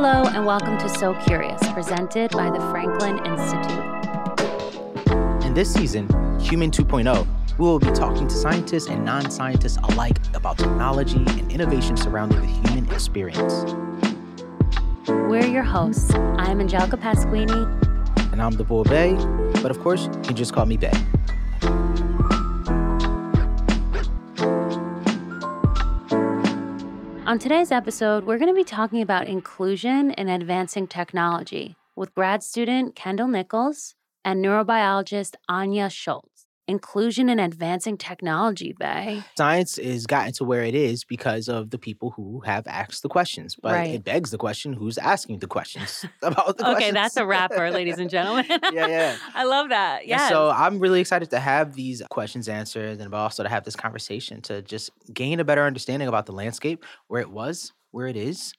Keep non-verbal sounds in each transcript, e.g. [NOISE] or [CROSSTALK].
Hello, and welcome to So Curious, presented by the Franklin Institute. In this season, Human 2.0, we will be talking to scientists and non scientists alike about technology and innovation surrounding the human experience. We're your hosts. I'm Angelica Pasquini. And I'm the boy Bey, but of course, you can just call me Bey. On today's episode, we're going to be talking about inclusion in advancing technology with grad student Kyndall Nicholas and neurobiologist Anja Scholze inclusion and advancing technology, Bey. Science is gotten to where it is because of the people who have asked the questions. But right. it begs the question who's asking the questions [LAUGHS] [LAUGHS] about the okay, questions. that's a [LAUGHS] rapper, ladies and gentlemen. yeah, yeah. I love that. Yeah. So I'm really excited to have these questions answered and also to have this conversation to just gain a better understanding about the landscape, where it was, where it is,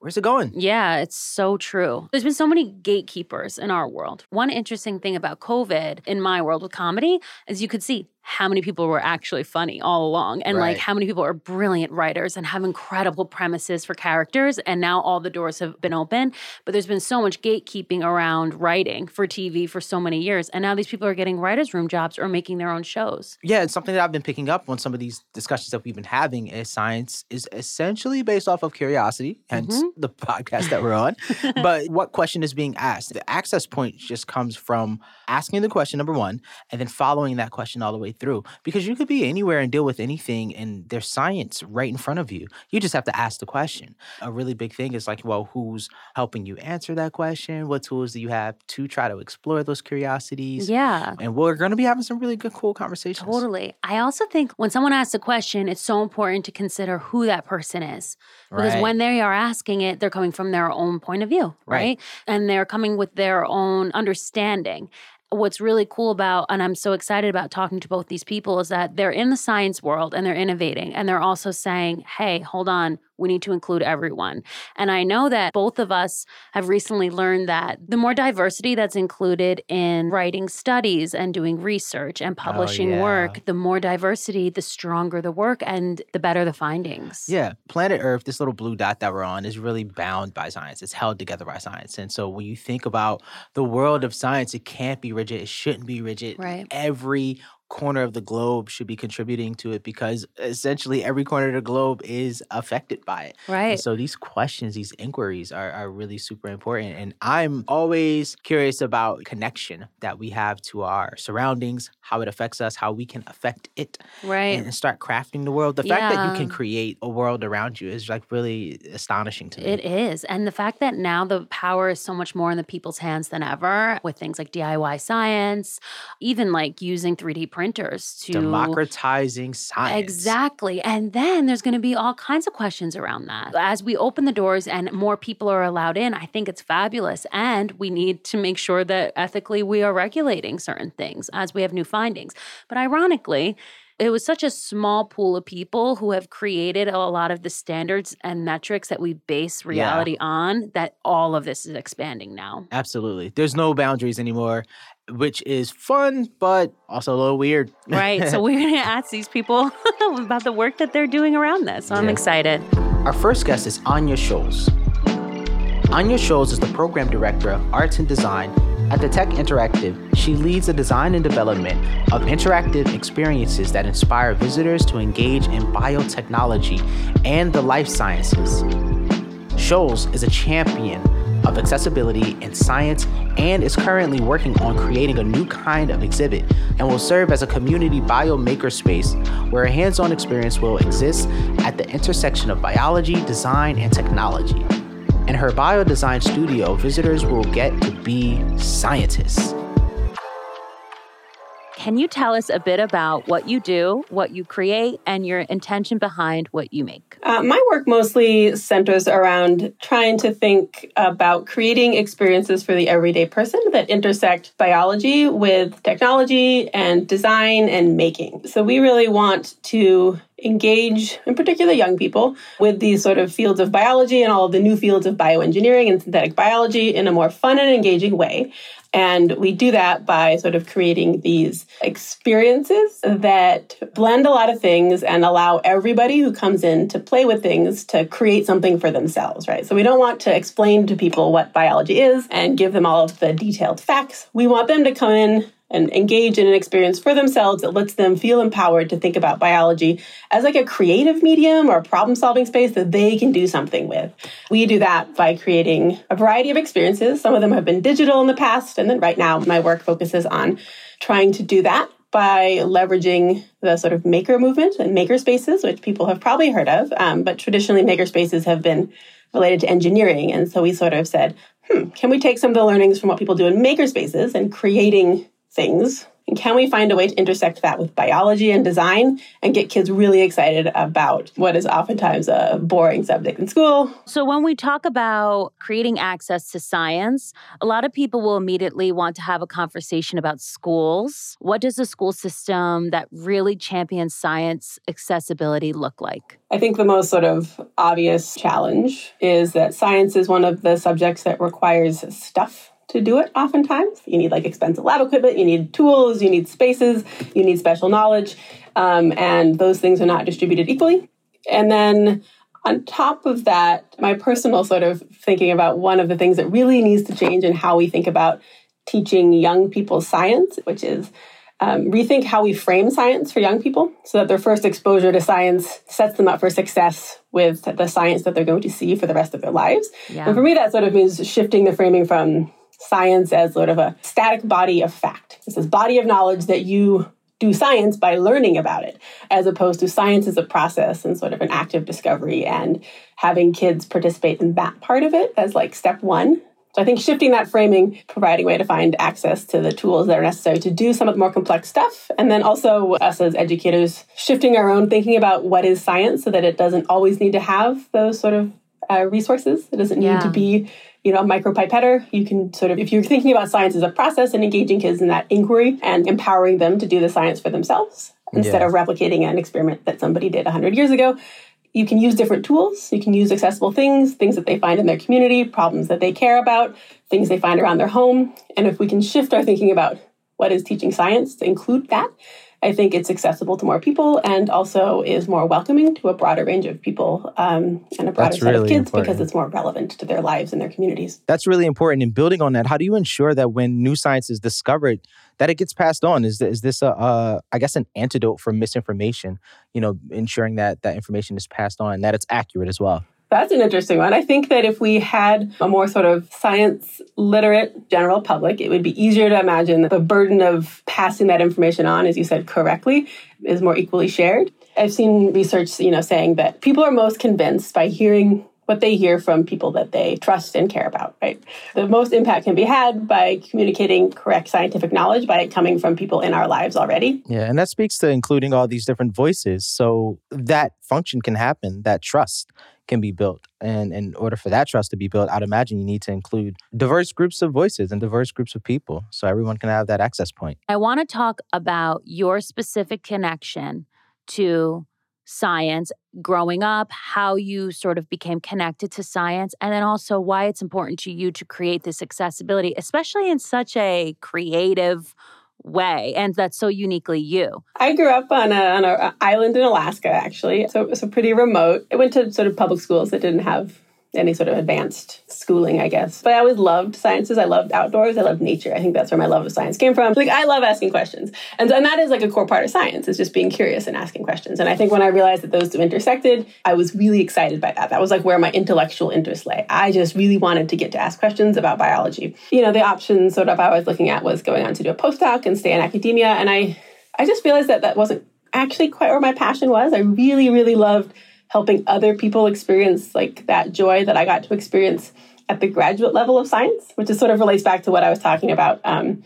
Where's it going? Yeah, it's so true. There's been so many gatekeepers in our world. One interesting thing about COVID in my world with comedy is you could see how many people were actually funny all along and right. like how many people are brilliant writers and have incredible premises for characters and now all the doors have been open but there's been so much gatekeeping around writing for TV for so many years and now these people are getting writers room jobs or making their own shows. Yeah, it's something that I've been picking up on some of these discussions that we've been having is science is essentially based off of curiosity, hence mm-hmm. the podcast that we're on. [LAUGHS] but what question is being asked? The access point just comes from asking the question number 1 and then following that question all the way way through because you could be anywhere and deal with anything and there's science right in front of you. You just have to ask the question. A really big thing is like, well, who's helping you answer that question? What tools do you have to try to explore those curiosities? Yeah. And we're going to be having some really good, cool conversations. Totally. I also think when someone asks a question, it's so important to consider who that person is. Because right. when they are asking it, they're coming from their own point of view, right? right? And they're coming with their own understanding what's really cool about and I'm so excited about talking to both these people is that they're in the science world and they're innovating and they're also saying, "Hey, hold on, we need to include everyone. And I know that both of us have recently learned that the more diversity that's included in writing studies and doing research and oh, publishing oh, yeah. work, the more diversity, the stronger the work and the better the findings. Yeah. Planet Earth, this little blue dot that we're on, is really bound by science. It's held together by science. And so when you think about the world of science, it can't be rigid. It shouldn't be rigid. Right. Every corner of the globe should be contributing to it because essentially every corner of the globe is affected by it. Right. And so these questions, these inquiries are, are really super important. And I'm always curious about connection that we have to our surroundings, how it affects us, how we can affect it. Right. And start crafting the world. The yeah. fact that you can create a world around you is like really astonishing to me. It is. And the fact that now the power is so much more in the people's hands than ever with things like DIY science, even like using 3D printers printers to democratizing science. Exactly. And then there's going to be all kinds of questions around that. As we open the doors and more people are allowed in, I think it's fabulous. And we need to make sure that ethically we are regulating certain things as we have new findings. But ironically, it was such a small pool of people who have created a lot of the standards and metrics that we base reality yeah. on that all of this is expanding now. Absolutely. There's no boundaries anymore which is fun, but also a little weird. right. So [LAUGHS] we're going to ask these people [LAUGHS] about the work that they're doing around this. So yeah. I'm excited. Our first guest is Anja Scholze. Anja Scholze is the program director of arts and design at the Tech Interactive. She leads the design and development of interactive experiences that inspire visitors to engage in biotechnology and the life sciences. Scholze is a champion of accessibility in science and is currently working on creating a new kind of exhibit and will serve as a community biomaker space where a hands on experience will exist at the intersection of biology, design, and technology. In her biodesign studio, visitors will get to be scientists. Can you tell us a bit about what you do, what you create, and your intention behind what you make? Uh, my work mostly centers around trying to think about creating experiences for the everyday person that intersect biology with technology and design and making. So we really want to engage, in particular young people, with these sort of fields of biology and all of the new fields of bioengineering and synthetic biology in a more fun and engaging way. And we do that by sort of creating these experiences that blend a lot of things and allow everybody who comes in to play with things to create something for themselves, right? So we don't want to explain to people what biology is and give them all of the detailed facts. We want them to come in and engage in an experience for themselves that lets them feel empowered to think about biology as like a creative medium or a problem solving space that they can do something with. We do that by creating a variety of experiences. Some of them have been digital in the past, and then right now my work focuses on trying to do that by leveraging the sort of maker movement and maker spaces, which people have probably heard of. Um, but traditionally, maker spaces have been related to engineering. And so we sort of said, hmm, can we take some of the learnings from what people do in maker spaces and creating things? And can we find a way to intersect that with biology and design and get kids really excited about what is oftentimes a boring subject in school? So, when we talk about creating access to science, a lot of people will immediately want to have a conversation about schools. What does a school system that really champions science accessibility look like? I think the most sort of obvious challenge is that science is one of the subjects that requires stuff to do it oftentimes. You need like expensive lab equipment, you need tools, you need spaces, you need special knowledge, um, and those things are not distributed equally. And then on top of that, my personal sort of thinking about one of the things that really needs to change in how we think about teaching young people science, which is um, rethink how we frame science for young people so that their first exposure to science sets them up for success with the science that they're going to see for the rest of their lives. Yeah. And for me, that sort of means shifting the framing from science as sort of a static body of fact. It's this body of knowledge that you do science by learning about it, as opposed to science as a process and sort of an active discovery and having kids participate in that part of it as like step one. So I think shifting that framing, providing a way to find access to the tools that are necessary to do some of the more complex stuff. And then also us as educators, shifting our own thinking about what is science so that it doesn't always need to have those sort of uh, resources. It doesn't yeah. need to be you know, a micropipetter. You can sort of, if you're thinking about science as a process and engaging kids in that inquiry and empowering them to do the science for themselves instead of replicating an experiment that somebody did 100 years ago, you can use different tools. You can use accessible things, things that they find in their community, problems that they care about, things they find around their home. And if we can shift our thinking about what is teaching science to include that, I think it's accessible to more people and also is more welcoming to a broader range of people um, and a broader That's set really of kids important. because it's more relevant to their lives and their communities. That's really important. And building on that, how do you ensure that when new science is discovered, that it gets passed on? Is, is this a, a, I guess, an antidote for misinformation? You know, ensuring that that information is passed on and that it's accurate as well. That's an interesting one. I think that if we had a more sort of science literate general public, it would be easier to imagine that the burden of passing that information on, as you said correctly, is more equally shared. I've seen research, you know, saying that people are most convinced by hearing what they hear from people that they trust and care about, right? The most impact can be had by communicating correct scientific knowledge by it coming from people in our lives already. Yeah, and that speaks to including all these different voices. So that function can happen, that trust can be built. And in order for that trust to be built, I'd imagine you need to include diverse groups of voices and diverse groups of people so everyone can have that access point. I want to talk about your specific connection to science growing up, how you sort of became connected to science, and then also why it's important to you to create this accessibility, especially in such a creative way and that's so uniquely you. I grew up on a on an uh, island in alaska actually so so pretty remote i went to sort of public schools that didn't have any sort of advanced schooling, I guess. But I always loved sciences. I loved outdoors. I loved nature. I think that's where my love of science came from. Like I love asking questions. And, and that is like a core part of science is just being curious and asking questions. And I think when I realized that those two intersected, I was really excited by that. That was like where my intellectual interest lay. I just really wanted to get to ask questions about biology. You know, the option sort of I was looking at was going on to do a postdoc and stay in academia. And I I just realized that that wasn't actually quite where my passion was. I really, really loved helping other people experience like that joy that I got to experience at the graduate level of science, which is sort of relates back to what I was talking about um,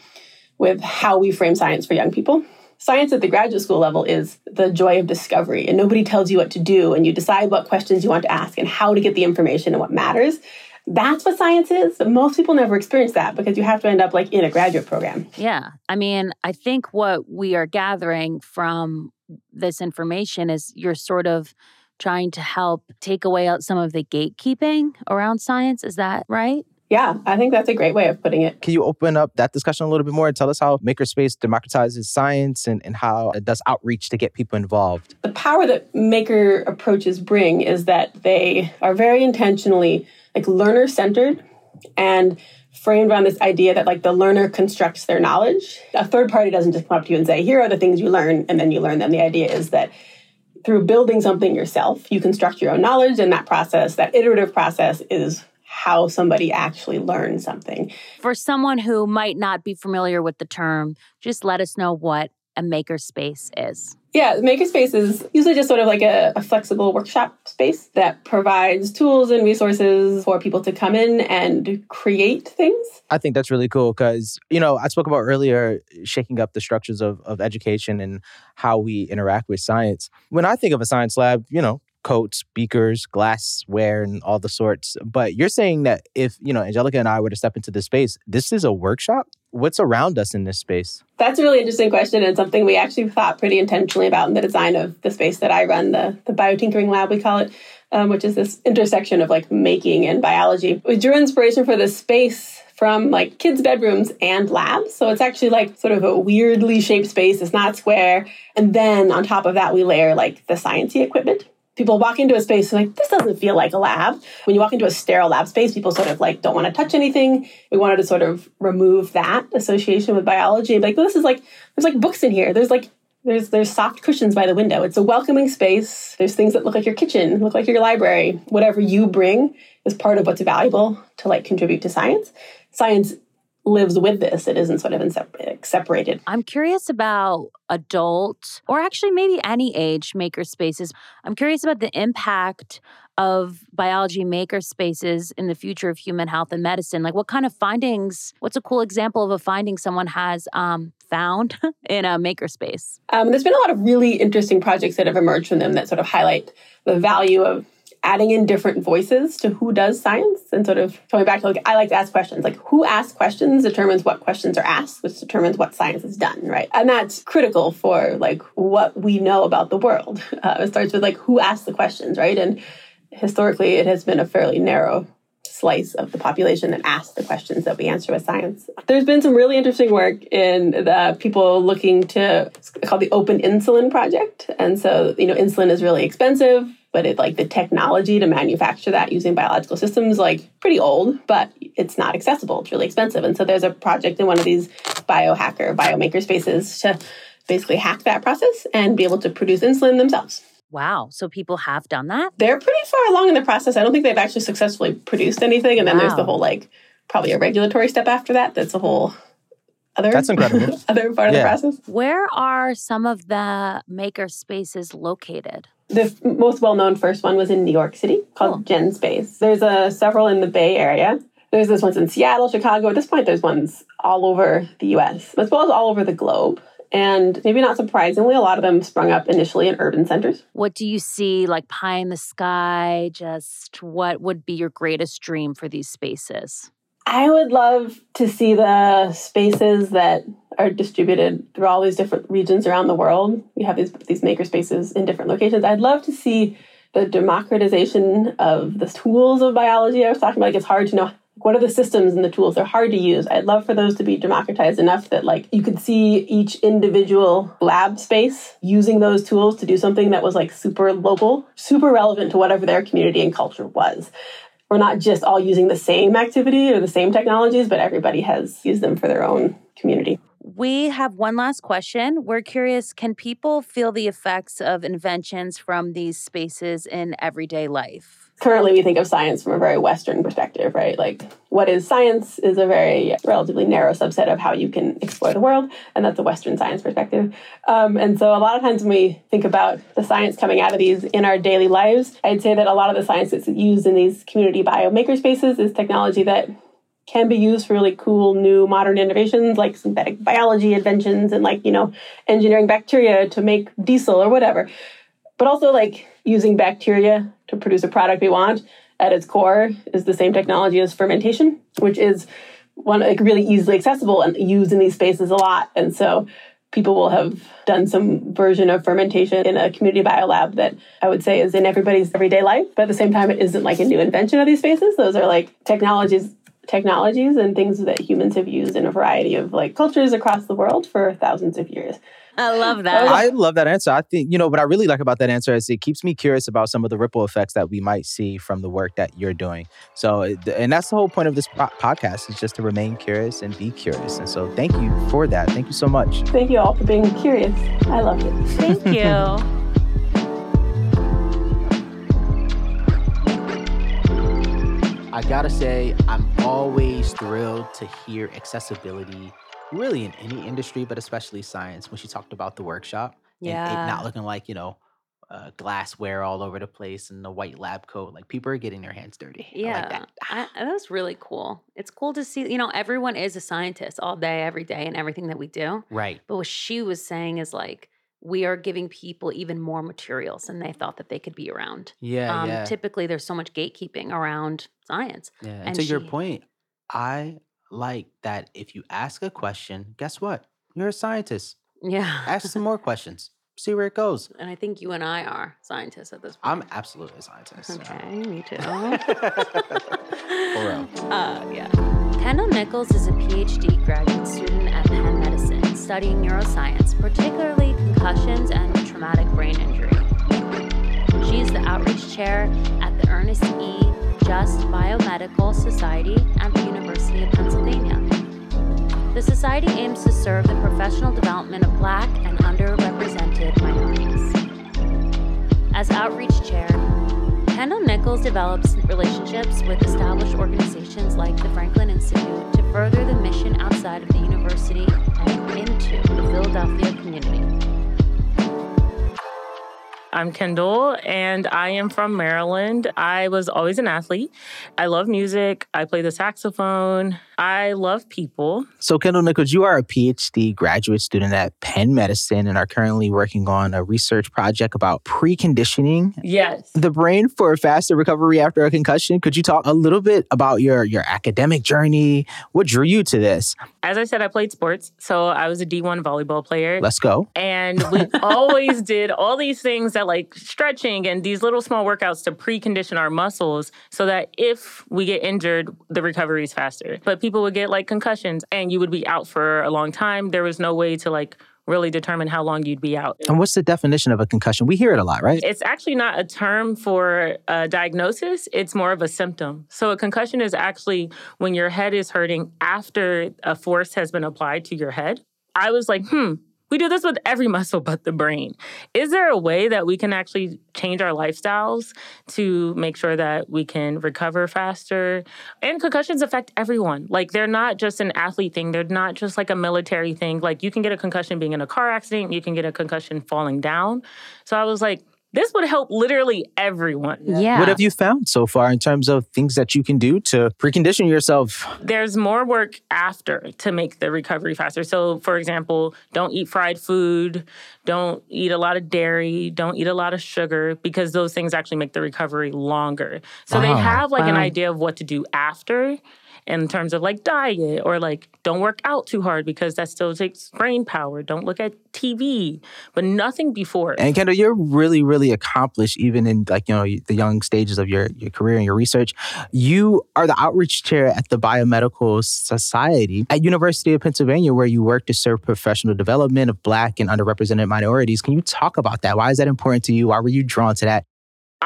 with how we frame science for young people. Science at the graduate school level is the joy of discovery, and nobody tells you what to do, and you decide what questions you want to ask and how to get the information and what matters. That's what science is. But most people never experience that because you have to end up like in a graduate program. Yeah. I mean, I think what we are gathering from this information is you're sort of trying to help take away out some of the gatekeeping around science. Is that right? Yeah, I think that's a great way of putting it. Can you open up that discussion a little bit more and tell us how Makerspace democratizes science and, and how it does outreach to get people involved? The power that maker approaches bring is that they are very intentionally like learner centered and framed around this idea that like the learner constructs their knowledge. A third party doesn't just come up to you and say, here are the things you learn, and then you learn them. The idea is that through building something yourself, you construct your own knowledge, and that process, that iterative process, is how somebody actually learns something. For someone who might not be familiar with the term, just let us know what a makerspace is. Yeah, makerspace is usually just sort of like a, a, flexible workshop space that provides tools and resources for people to come in and create things. I think that's really cool because, you know, I spoke about earlier shaking up the structures of, of education and how we interact with science. When I think of a science lab, you know, coats, beakers, glassware, and all the sorts. But you're saying that if, you know, Angelica and I were to step into this space, this is a workshop? What's around us in this space? That's a really interesting question and something we actually thought pretty intentionally about in the design of the space that I run, the, the biotinkering lab, we call it, um, which is this intersection of like making and biology. We drew inspiration for this space from like kids' bedrooms and labs. So it's actually like sort of a weirdly shaped space. It's not square. And then on top of that, we layer like the sciencey equipment people walk into a space and like this doesn't feel like a lab. When you walk into a sterile lab space people sort of like don't want to touch anything. We wanted to sort of remove that association with biology like this is like there's like books in here. There's like there's there's soft cushions by the window. It's a welcoming space. There's things that look like your kitchen look like your library. Whatever you bring is part of what's valuable to like contribute to science. Science lives with this. It isn't sort of separated. I'm curious about adult or actually maybe any age maker spaces. I'm curious about the impact of biology maker spaces in the future of human health and medicine. Like what kind of findings, what's a cool example of a finding someone has um, found [LAUGHS] in a makerspace? Um, there's been a lot of really interesting projects that have emerged from them that sort of highlight the value of adding in different voices to who does science and sort of coming back to like I like to ask questions. Like who asks questions determines what questions are asked, which determines what science is done, right? And that's critical for like what we know about the world. [LAUGHS] Uh, it starts with like who asks the questions, right? And historically, it has been a fairly narrow slice of the population that asks the questions that we answer with science. There's been some really interesting work in the people looking to called the Open Insulin Project. And so, you know, insulin is really expensive but it like the technology to manufacture that using biological systems like pretty old but it's not accessible it's really expensive and so there's a project in one of these biohacker biomaker spaces to basically hack that process and be able to produce insulin themselves Wow. So people have done that? They're pretty far along in the process. I don't think they've actually successfully produced anything. And then wow. there's the whole like probably a regulatory step after that. That's a whole other That's incredible. [LAUGHS] other part yeah. of the process. Where are some of the maker spaces located? The most well-known first one was in New York City called cool. Space. There's a several in the Bay Area. There's this ones in Seattle, Chicago. At this point, there's ones all over the U.S. as well as all over the globe. And maybe not surprisingly, a lot of them sprung up initially in urban centers. What do you see like pie in the sky? Just what would be your greatest dream for these spaces? I would love to see the spaces that are distributed through all these different regions around the world. We have these these maker spaces in different locations. I'd love to see the democratization of the tools of biology. I was talking about like it's hard to know what are the systems and the tools. They're hard to use. I'd love for those to be democratized enough that like you could see each individual lab space using those tools to do something that was like super local, super relevant to whatever their community and culture was we're not just all using the same activity or the same technologies, but everybody has used them for their own community. We have one last question. We're curious can people feel the effects of inventions from these spaces in everyday life? currently we think of science from a very Western perspective, right? Like, what is science is a very relatively narrow subset of how you can explore the world, and that's a Western science perspective. Um, and so, a lot of times when we think about the science coming out of these in our daily lives, I'd say that a lot of the science that's used in these community biomaker spaces is technology that can be used for really cool new modern innovations like synthetic biology inventions and like you know engineering bacteria to make diesel or whatever but also like using bacteria to produce a product we want at its core is the same technology as fermentation, which is one like really easily accessible and used in these spaces a lot. And so people will have done some version of fermentation in a community biolab that I would say is in everybody's everyday life. But at the same time, it isn't like a new invention of these spaces. Those are like technologies technologies and things that humans have used in a variety of like cultures across the world for thousands of years. I love that. I love that answer. I think, you know, what I really like about that answer is it keeps me curious about some of the ripple effects that we might see from the work that you're doing. So, and that's the whole point of this podcast is just to remain curious and be curious. And so, thank you for that. Thank you so much. Thank you all for being curious. I loved it. Thank you. [LAUGHS] I gotta say, I'm always thrilled to hear accessibility really in any industry, but especially science. When she talked about the workshop, yeah, and it not looking like you know uh, glassware all over the place and the white lab coat. Like people are getting their hands dirty. Yeah, like that. I, that was really cool. It's cool to see. You know, everyone is a scientist all day, every day, and everything that we do. Right. But what she was saying is like we are giving people even more materials than they thought that they could be around. Yeah, um, yeah. Typically, there's so much gatekeeping around science. Yeah. And, and to she, your point, I like that if you ask a question, guess what? You're a scientist. Yeah. ask some more questions. See where it goes. And I think you and I are scientists at this point. I'm absolutely a scientist. Okay, me too. [LAUGHS] For real. [LAUGHS] Uh, yeah. Kyndall Nicholas is a PhD graduate student at Penn studying neuroscience, particularly concussions and traumatic brain injury. She is the outreach chair at the Ernest E. Just Biomedical Society at the University of Pennsylvania. The society aims to serve the professional development of Black and underrepresented minorities. As outreach chair, Kyndall Nicholas develops relationships with established organizations like the Franklin Institute to further the mission outside of the university and into the Philadelphia community. I'm Kyndall, and I am from Maryland. I was always an athlete. I love music. I play the saxophone. I love people. So, Kyndall Nicholas, you are a PhD graduate student at Penn Medicine and are currently working on a research project about preconditioning yes. the brain for a faster recovery after a concussion. Could you talk a little bit about your, your academic journey? What drew you to this? As I said, I played sports. So, I was a D1 volleyball player. Let's go. And we [LAUGHS] always did all these things that like stretching and these little small workouts to precondition our muscles so that if we get injured, the recovery is faster. But people would get like concussions and you would be out for a long time. There was no way to like really determine how long you'd be out. And what's the definition of a concussion? We hear it a lot, right? It's actually not a term for a diagnosis, it's more of a symptom. So, a concussion is actually when your head is hurting after a force has been applied to your head. I was like, hmm, we do this with every [LAUGHS] muscle but the brain. Is there a way that we can actually change our lifestyles to make sure that we can recover faster? And concussions affect everyone. Like they're not just an athlete thing, they're not just like a military thing. Like you can get a concussion being in a car accident, you can get a concussion falling down. So I was like, this would help literally everyone. Yeah. What have you found so far in terms of things that you can do to precondition yourself? There's more work after to make the recovery faster. So, for example, don't eat fried food, don't eat a lot of dairy, don't eat a lot of sugar, because those things actually make the recovery longer. So, wow. they have like wow. an idea of what to do after in terms of like diet or like don't work out too hard because that still takes brain power. Don't look at TV, but nothing before. And Kyndall, you're really, really accomplished even in like, you know, the young stages of your, your career and your research. You are the outreach chair at the Biomedical Society at University of Pennsylvania, where you work to serve professional development of Black and underrepresented minorities. Can you talk about that? Why is that important to you? Why were you drawn to that?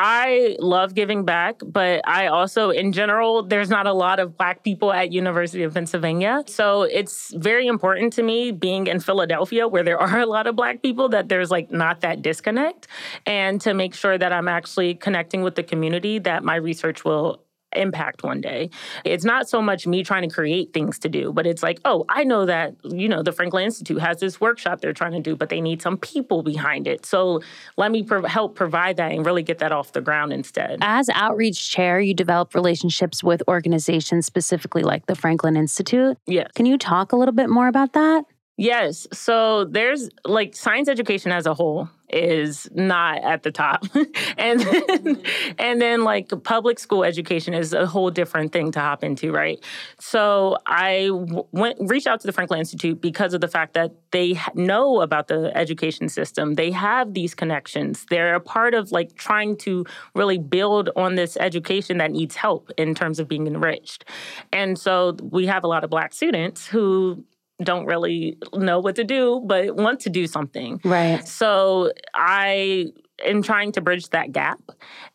I love giving back, but I also, in general, there's not a lot of Black people at University of Pennsylvania. So it's very important to me being in Philadelphia where there are a lot of Black people that there's like not that disconnect and to make sure that I'm actually connecting with the community that my research will impact one day. It's not so much me trying to create things to do, but it's like, oh, I know that, you know, the Franklin Institute has this workshop they're trying to do, but they need some people behind it. So let me pro- help provide that and really get that off the ground instead. As outreach chair, you develop relationships with organizations specifically like the Franklin Institute. Yes. Can you talk a little bit more about that? Yes. So there's like science education as a whole is not at the top. [LAUGHS] and then, and then like public school education is a whole different thing to hop into, right? So I went reached out to the Franklin Institute because of the fact that they know about the education system. They have these connections. They're a part of like trying to really build on this education that needs help in terms of being enriched. And so we have a lot of black students who don't really know what to do, but want to do something. Right. So I am trying to bridge that gap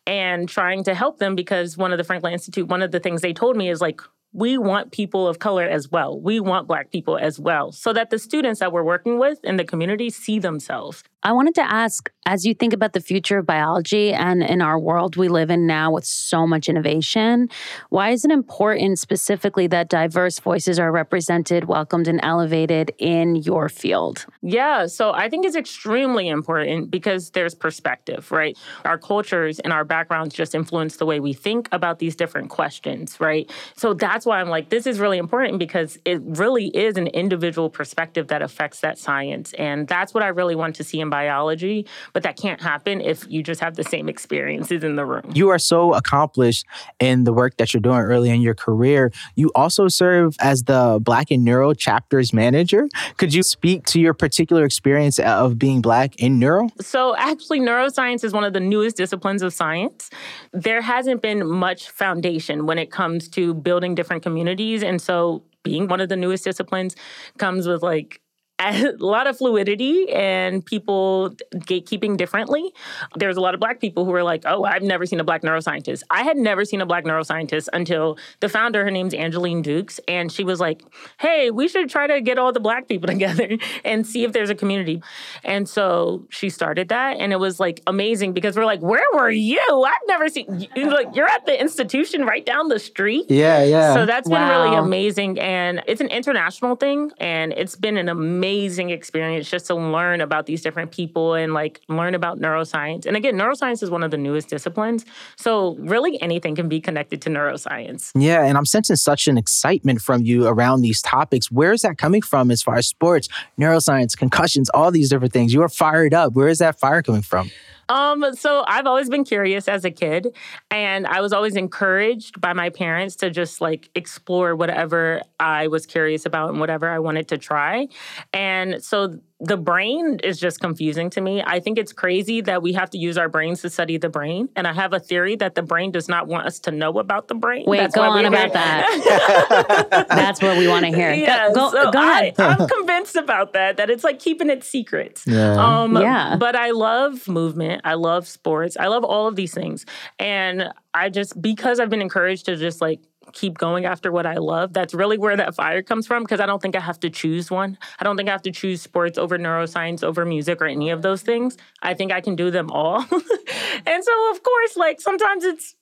and trying to help them because one of the Franklin Institute, one of the things they told me is like, we want people of color as well. We want Black people as well, so that the students that we're working with in the community see themselves. I wanted to ask as you think about the future of biology and in our world we live in now with so much innovation, why is it important specifically that diverse voices are represented, welcomed, and elevated in your field? Yeah, so I think it's extremely important because there's perspective, right? Our cultures and our backgrounds just influence the way we think about these different questions, right? So that's why I'm like, this is really important because it really is an individual perspective that affects that science. And that's what I really want to see in biology, but that can't happen if you just have the same experiences in the room. You are so accomplished in the work that you're doing early in your career. You also serve as the Black in Neuro chapters manager. Could you speak to your particular experience of being Black in neuro? So, actually, neuroscience is one of the newest disciplines of science. There hasn't been much foundation when it comes to building different communities. And so, being one of the newest disciplines comes with like [LAUGHS] a lot of fluidity and people gatekeeping differently. There's a lot of black people who are like, oh, I've never seen a black neuroscientist. I had never seen a black neuroscientist until the founder, her name's Angeline Dukes, and she was like, hey, we should try to get all the black people [LAUGHS] together and see if there's a community. And so she started that, and it was like amazing because we're like, where were you? I've never seen you. Like, you're at the institution right down the street. Yeah, yeah. So that's wow. been really amazing. And it's an international thing, and it's been an amazing amazing experience just to learn about these different people and like learn about neuroscience. And again, neuroscience is one of the newest disciplines. So really anything can be connected to neuroscience. Yeah. And I'm sensing such an excitement from you around these topics. Where is that coming from as far as sports, neuroscience, concussions, all these different things? You are fired up. Where is that fire coming from? Um, so I've always been curious as a kid, and I was always encouraged by my parents to just like explore whatever I was curious about and whatever I wanted to try. And so the brain is just confusing to me. I think it's crazy that we have to use our brains to study the brain. And I have a theory that the brain does not want us to know about the brain. Wait, That's go on about that. [LAUGHS] [LAUGHS] That's what we want to hear. Yeah, go, so go ahead. I, am convinced about that, that it's like keeping it secret. Yeah. Um, yeah. But I love movement. I love sports. I love all of these things. And I just, because I've been encouraged to just like keep going after what I love. That's really where that fire comes from because I don't think I have to choose one. I don't think I have to choose sports over neuroscience, over music, or any of those things. I think I can do them all. [LAUGHS] and so, of course, like sometimes it's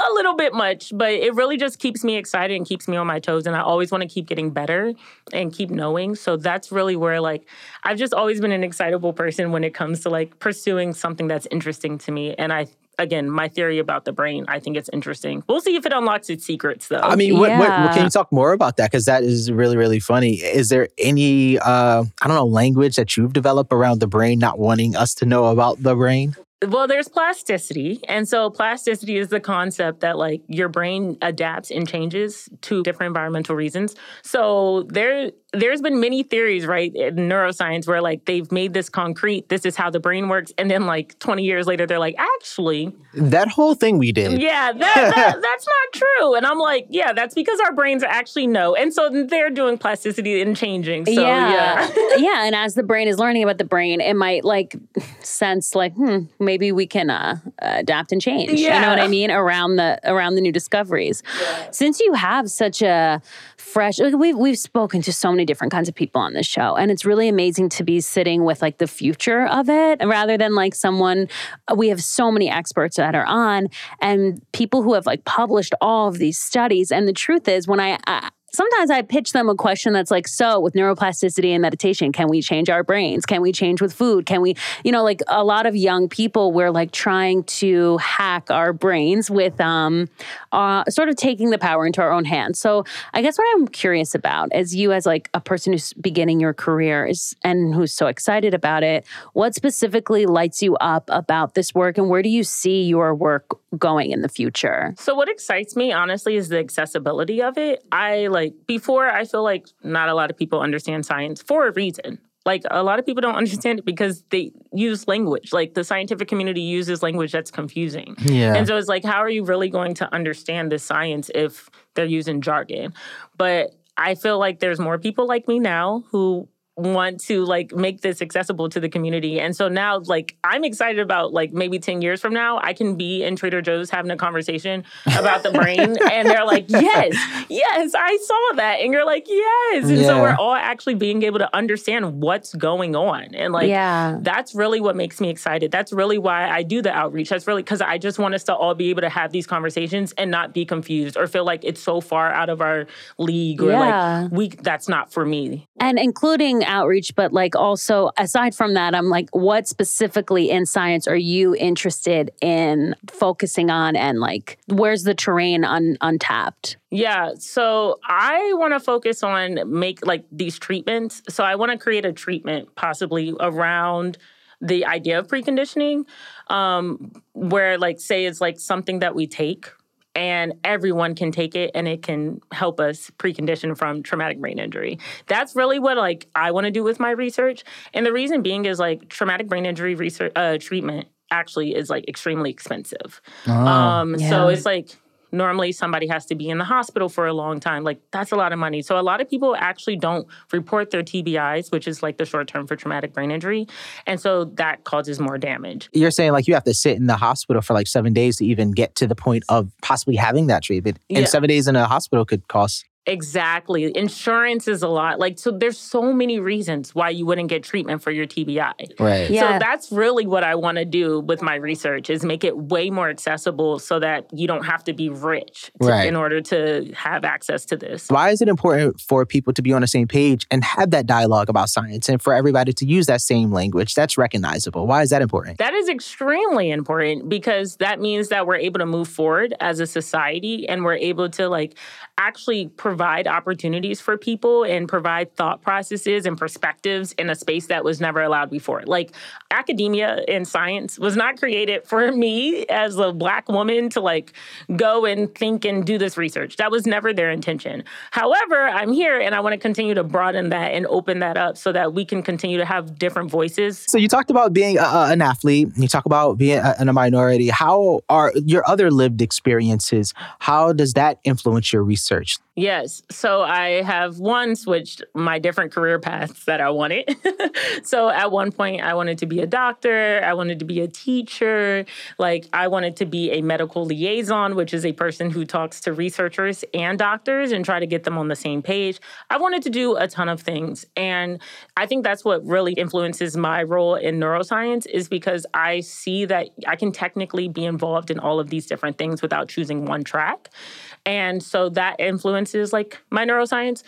a little bit much, but it really just keeps me excited and keeps me on my toes. And I always want to keep getting better and keep knowing. So that's really where, like, I've just always been an excitable person when it comes to like pursuing something that's interesting to me. And I again, my theory about the brain, I think it's interesting. We'll see if it unlocks its secrets, though. I mean, what, yeah. what, what, can you talk more about that? Because that is really, really funny. Is there any, uh, I don't know, language that you've developed around the brain, not wanting us to know about the brain? Well, there's plasticity. And so plasticity is the concept that like your brain adapts and changes to different environmental reasons. So there there's been many theories, right, in neuroscience where like they've made this concrete, this is how the brain works, and then like 20 years later, they're like, actually, that whole thing we did. Yeah, that, that, [LAUGHS] that's not true. And I'm like, yeah, that's because our brains actually know. And so they're doing plasticity and changing. So yeah. Yeah. [LAUGHS] yeah. And as the brain is learning about the brain, it might like sense like, hmm, maybe we can uh, adapt and change. Yeah. You know what I mean? Around the around the new discoveries. Yeah. Since you have such a fresh. We've we've spoken to so many different kinds of people on this show and it's really amazing to be sitting with like the future of it rather than like someone uh, we have so many experts that are on and people who have like published all of these studies and the truth is when I, I sometimes I pitch them a question that's like, so with neuroplasticity and meditation, can we change our brains? Can we change with food? Can we, you know, like a lot of young people, we're like trying to hack our brains with um, uh, sort of taking the power into our own hands. So I guess what I'm curious about as you as like a person who's beginning your career is and who's so excited about it, what specifically lights you up about this work and where do you see your work going in the future? So what excites me honestly is the accessibility of it. I like before I feel like not a lot of people understand science for a reason. Like a lot of people don't [LAUGHS] understand it because they use language. Like the scientific community uses language that's confusing. Yeah. And so it's like, how are you really going to understand the science if they're using jargon? But I feel like there's more people like me now who want to like make this accessible to the community. And so now like I'm excited about like maybe 10 years from now I can be in Trader Joe's having a conversation about the brain [LAUGHS] and they're like, "Yes. Yes, I saw that." And you're like, "Yes." And yeah. so we're all actually being able to understand what's going on. And like yeah. that's really what makes me excited. That's really why I do the outreach. That's really cuz I just want us to all be able to have these conversations and not be confused or feel like it's so far out of our league or yeah. like we that's not for me. And including outreach, but like also aside from that, I'm like, what specifically in science are you interested in focusing on and like where's the terrain un- untapped? Yeah, so I want to focus on make like these treatments. So I want to create a treatment possibly around the idea of preconditioning um where like say it's like something that we take and everyone can take it and it can help us precondition from traumatic brain injury. That's really what like I want to do with my research. And the reason being is like traumatic brain injury research uh, treatment actually is like extremely expensive. Oh, um, yeah. So it's like normally somebody has to be in the hospital for a long time. Like that's a lot of money. So a lot of people actually don't report their TBIs, which is like the short term for traumatic brain injury. And so that causes more damage. You're saying like you have to sit in the hospital for like seven days to even get to the point of possibly having that treatment. And yeah. seven days in a hospital could cost Exactly. Insurance is a lot. Like, so there's so many reasons why you wouldn't get treatment for your TBI. Right. Yeah. So that's really what I want to do with my research is make it way more accessible so that you don't have to be rich to, right. in order to have access to this. Why is it important for people to be on the same page and have that dialogue about science and for everybody to use that same language that's recognizable? Why is that important? That is extremely important because that means that we're able to move forward as a society and we're able to like actually provide provide opportunities for people and provide thought processes and perspectives in a space that was never allowed before. Like academia and science was not created for [LAUGHS] me as a black woman to like go and think and do this research. That was never their intention. However, I'm here and I want to continue to broaden that and open that up so that we can continue to have different voices. So you talked about being a, an athlete, you talk about being uh, a, a minority. How are your other lived experiences? How does that influence your research? Yes. So I have one switched my different career paths that I wanted. [LAUGHS] so at one point, I wanted to be a doctor, I wanted to be a teacher, like I wanted to be a medical liaison, which is a person who talks to researchers and doctors and try to get them on the same page. I wanted to do a ton of things. And I think that's what really influences my role in neuroscience is because I see that I can technically be involved in all of these different things without choosing one track. And so that influences like my neuroscience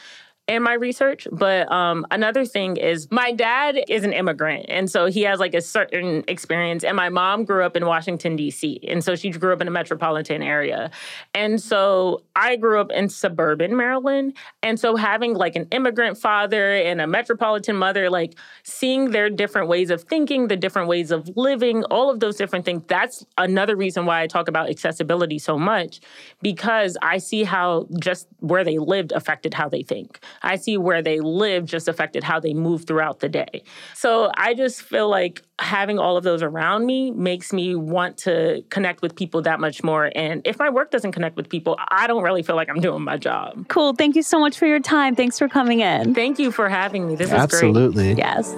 in my research. But um, another thing is my dad is an immigrant. And so he has like a certain experience. And my mom grew up in Washington, D.C. And so she grew up in a metropolitan area. And so I grew up in suburban Maryland. And so having like an immigrant father and a metropolitan mother, like seeing their different ways of thinking, the different ways of living, all of those different things, that's another reason why I talk about accessibility so much because I see how just where they lived affected how they think. I see where they live just affected how they move throughout the day. So I just feel like having all of those around me makes me want to connect with people that much more. And if my work doesn't connect with people, I don't really feel like I'm doing my job. Cool. Thank you so much for your time. Thanks for coming in. Thank you for having me. This is great. Absolutely. Yes.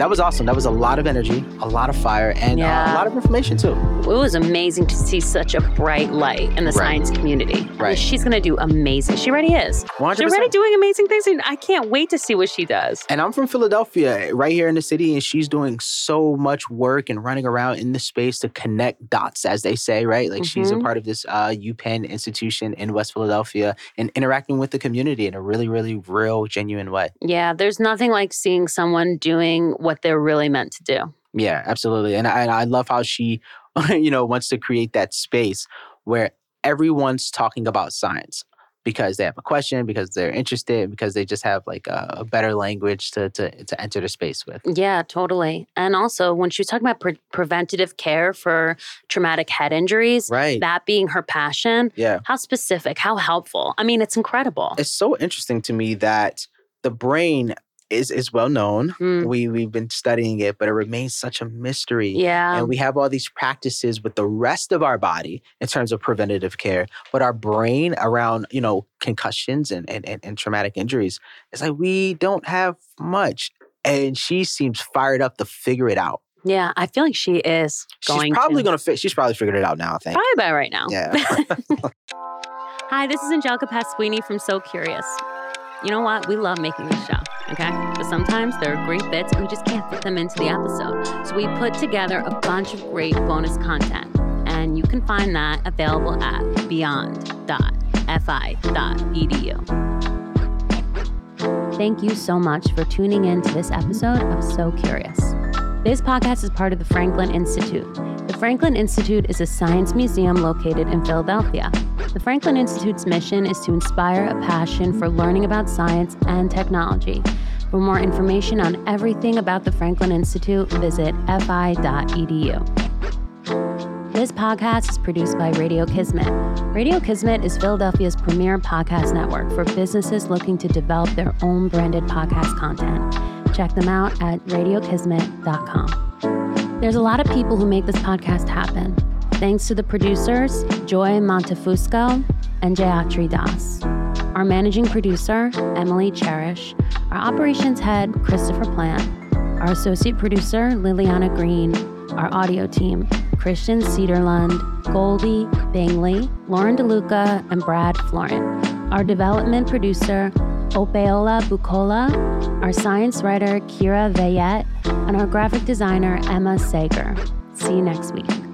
That was awesome. That was a lot of energy, a lot of fire, and yeah. uh, a lot of information too. It was amazing to see such a bright light in the right. science community. Right. I mean, she's going to do amazing. She already is. 100%. She's already doing amazing things, and I can't wait to see what she does. And I'm from Philadelphia, right here in the city, and she's doing so much work and running around in the space to connect dots, as they say, right? Like mm-hmm. she's a mm-hmm. part of this uh, UPenn institution in West Philadelphia and interacting with the community in a really, really real, genuine way. Yeah, there's nothing like seeing someone doing what they're really meant to do. Yeah, absolutely. And I, and I love how she, [LAUGHS] you know, wants to create that space where everyone's talking about science because they have a question, because they're interested, because they just have like a, a better language to, to to enter the space with. Yeah, totally. And also, when she was talking about pre- preventative care for traumatic head injuries, right? That being her passion. Yeah. How specific? How helpful? I mean, it's incredible. It's so interesting to me that the brain is is well known. Mm. We we've been studying it, but it remains such a mystery. Yeah. And we have all these practices with the rest of our body in terms of preventative care, but our brain around, you know, concussions and and, and, and traumatic injuries, it's like we don't have much. And she seems fired up to figure it out. Yeah, I feel like she is going. She's probably to. going to fit. She's probably figured it out now. I think. Probably by right now. Yeah. [LAUGHS] Hi, this is Angelica Pasquini from So Curious. You know what? We love making this show, okay? But sometimes there are great bits and we just can't fit them into the episode. So we put together a bunch of great bonus content, and you can find that available at beyond.fi.edu. Thank you so much for tuning in to this episode of So Curious. This podcast is part of the Franklin Institute. The Franklin Institute is a science museum located in Philadelphia. The Franklin Institute's mission is to inspire a passion for learning about science and technology. For more information on everything about the Franklin Institute, visit fi.edu. This podcast is produced by Radio Kismet. Radio Kismet is Philadelphia's premier podcast network for businesses looking to develop their own branded podcast content. Check them out at radiokismet.com. There's a lot of people who make this podcast happen. Thanks to the producers, Joy Montefusco and Jayatri Das. Our managing producer, Emily Cherish. Our operations head, Christopher Plant. Our associate producer, Liliana Green. Our audio team, Christian Cedarlund, Goldie Bingley, Lauren DeLuca, and Brad Florent. Our development producer, Opeola Bukola, our science writer, Kira Vayet, and our graphic designer, Emma Sager. See you next week.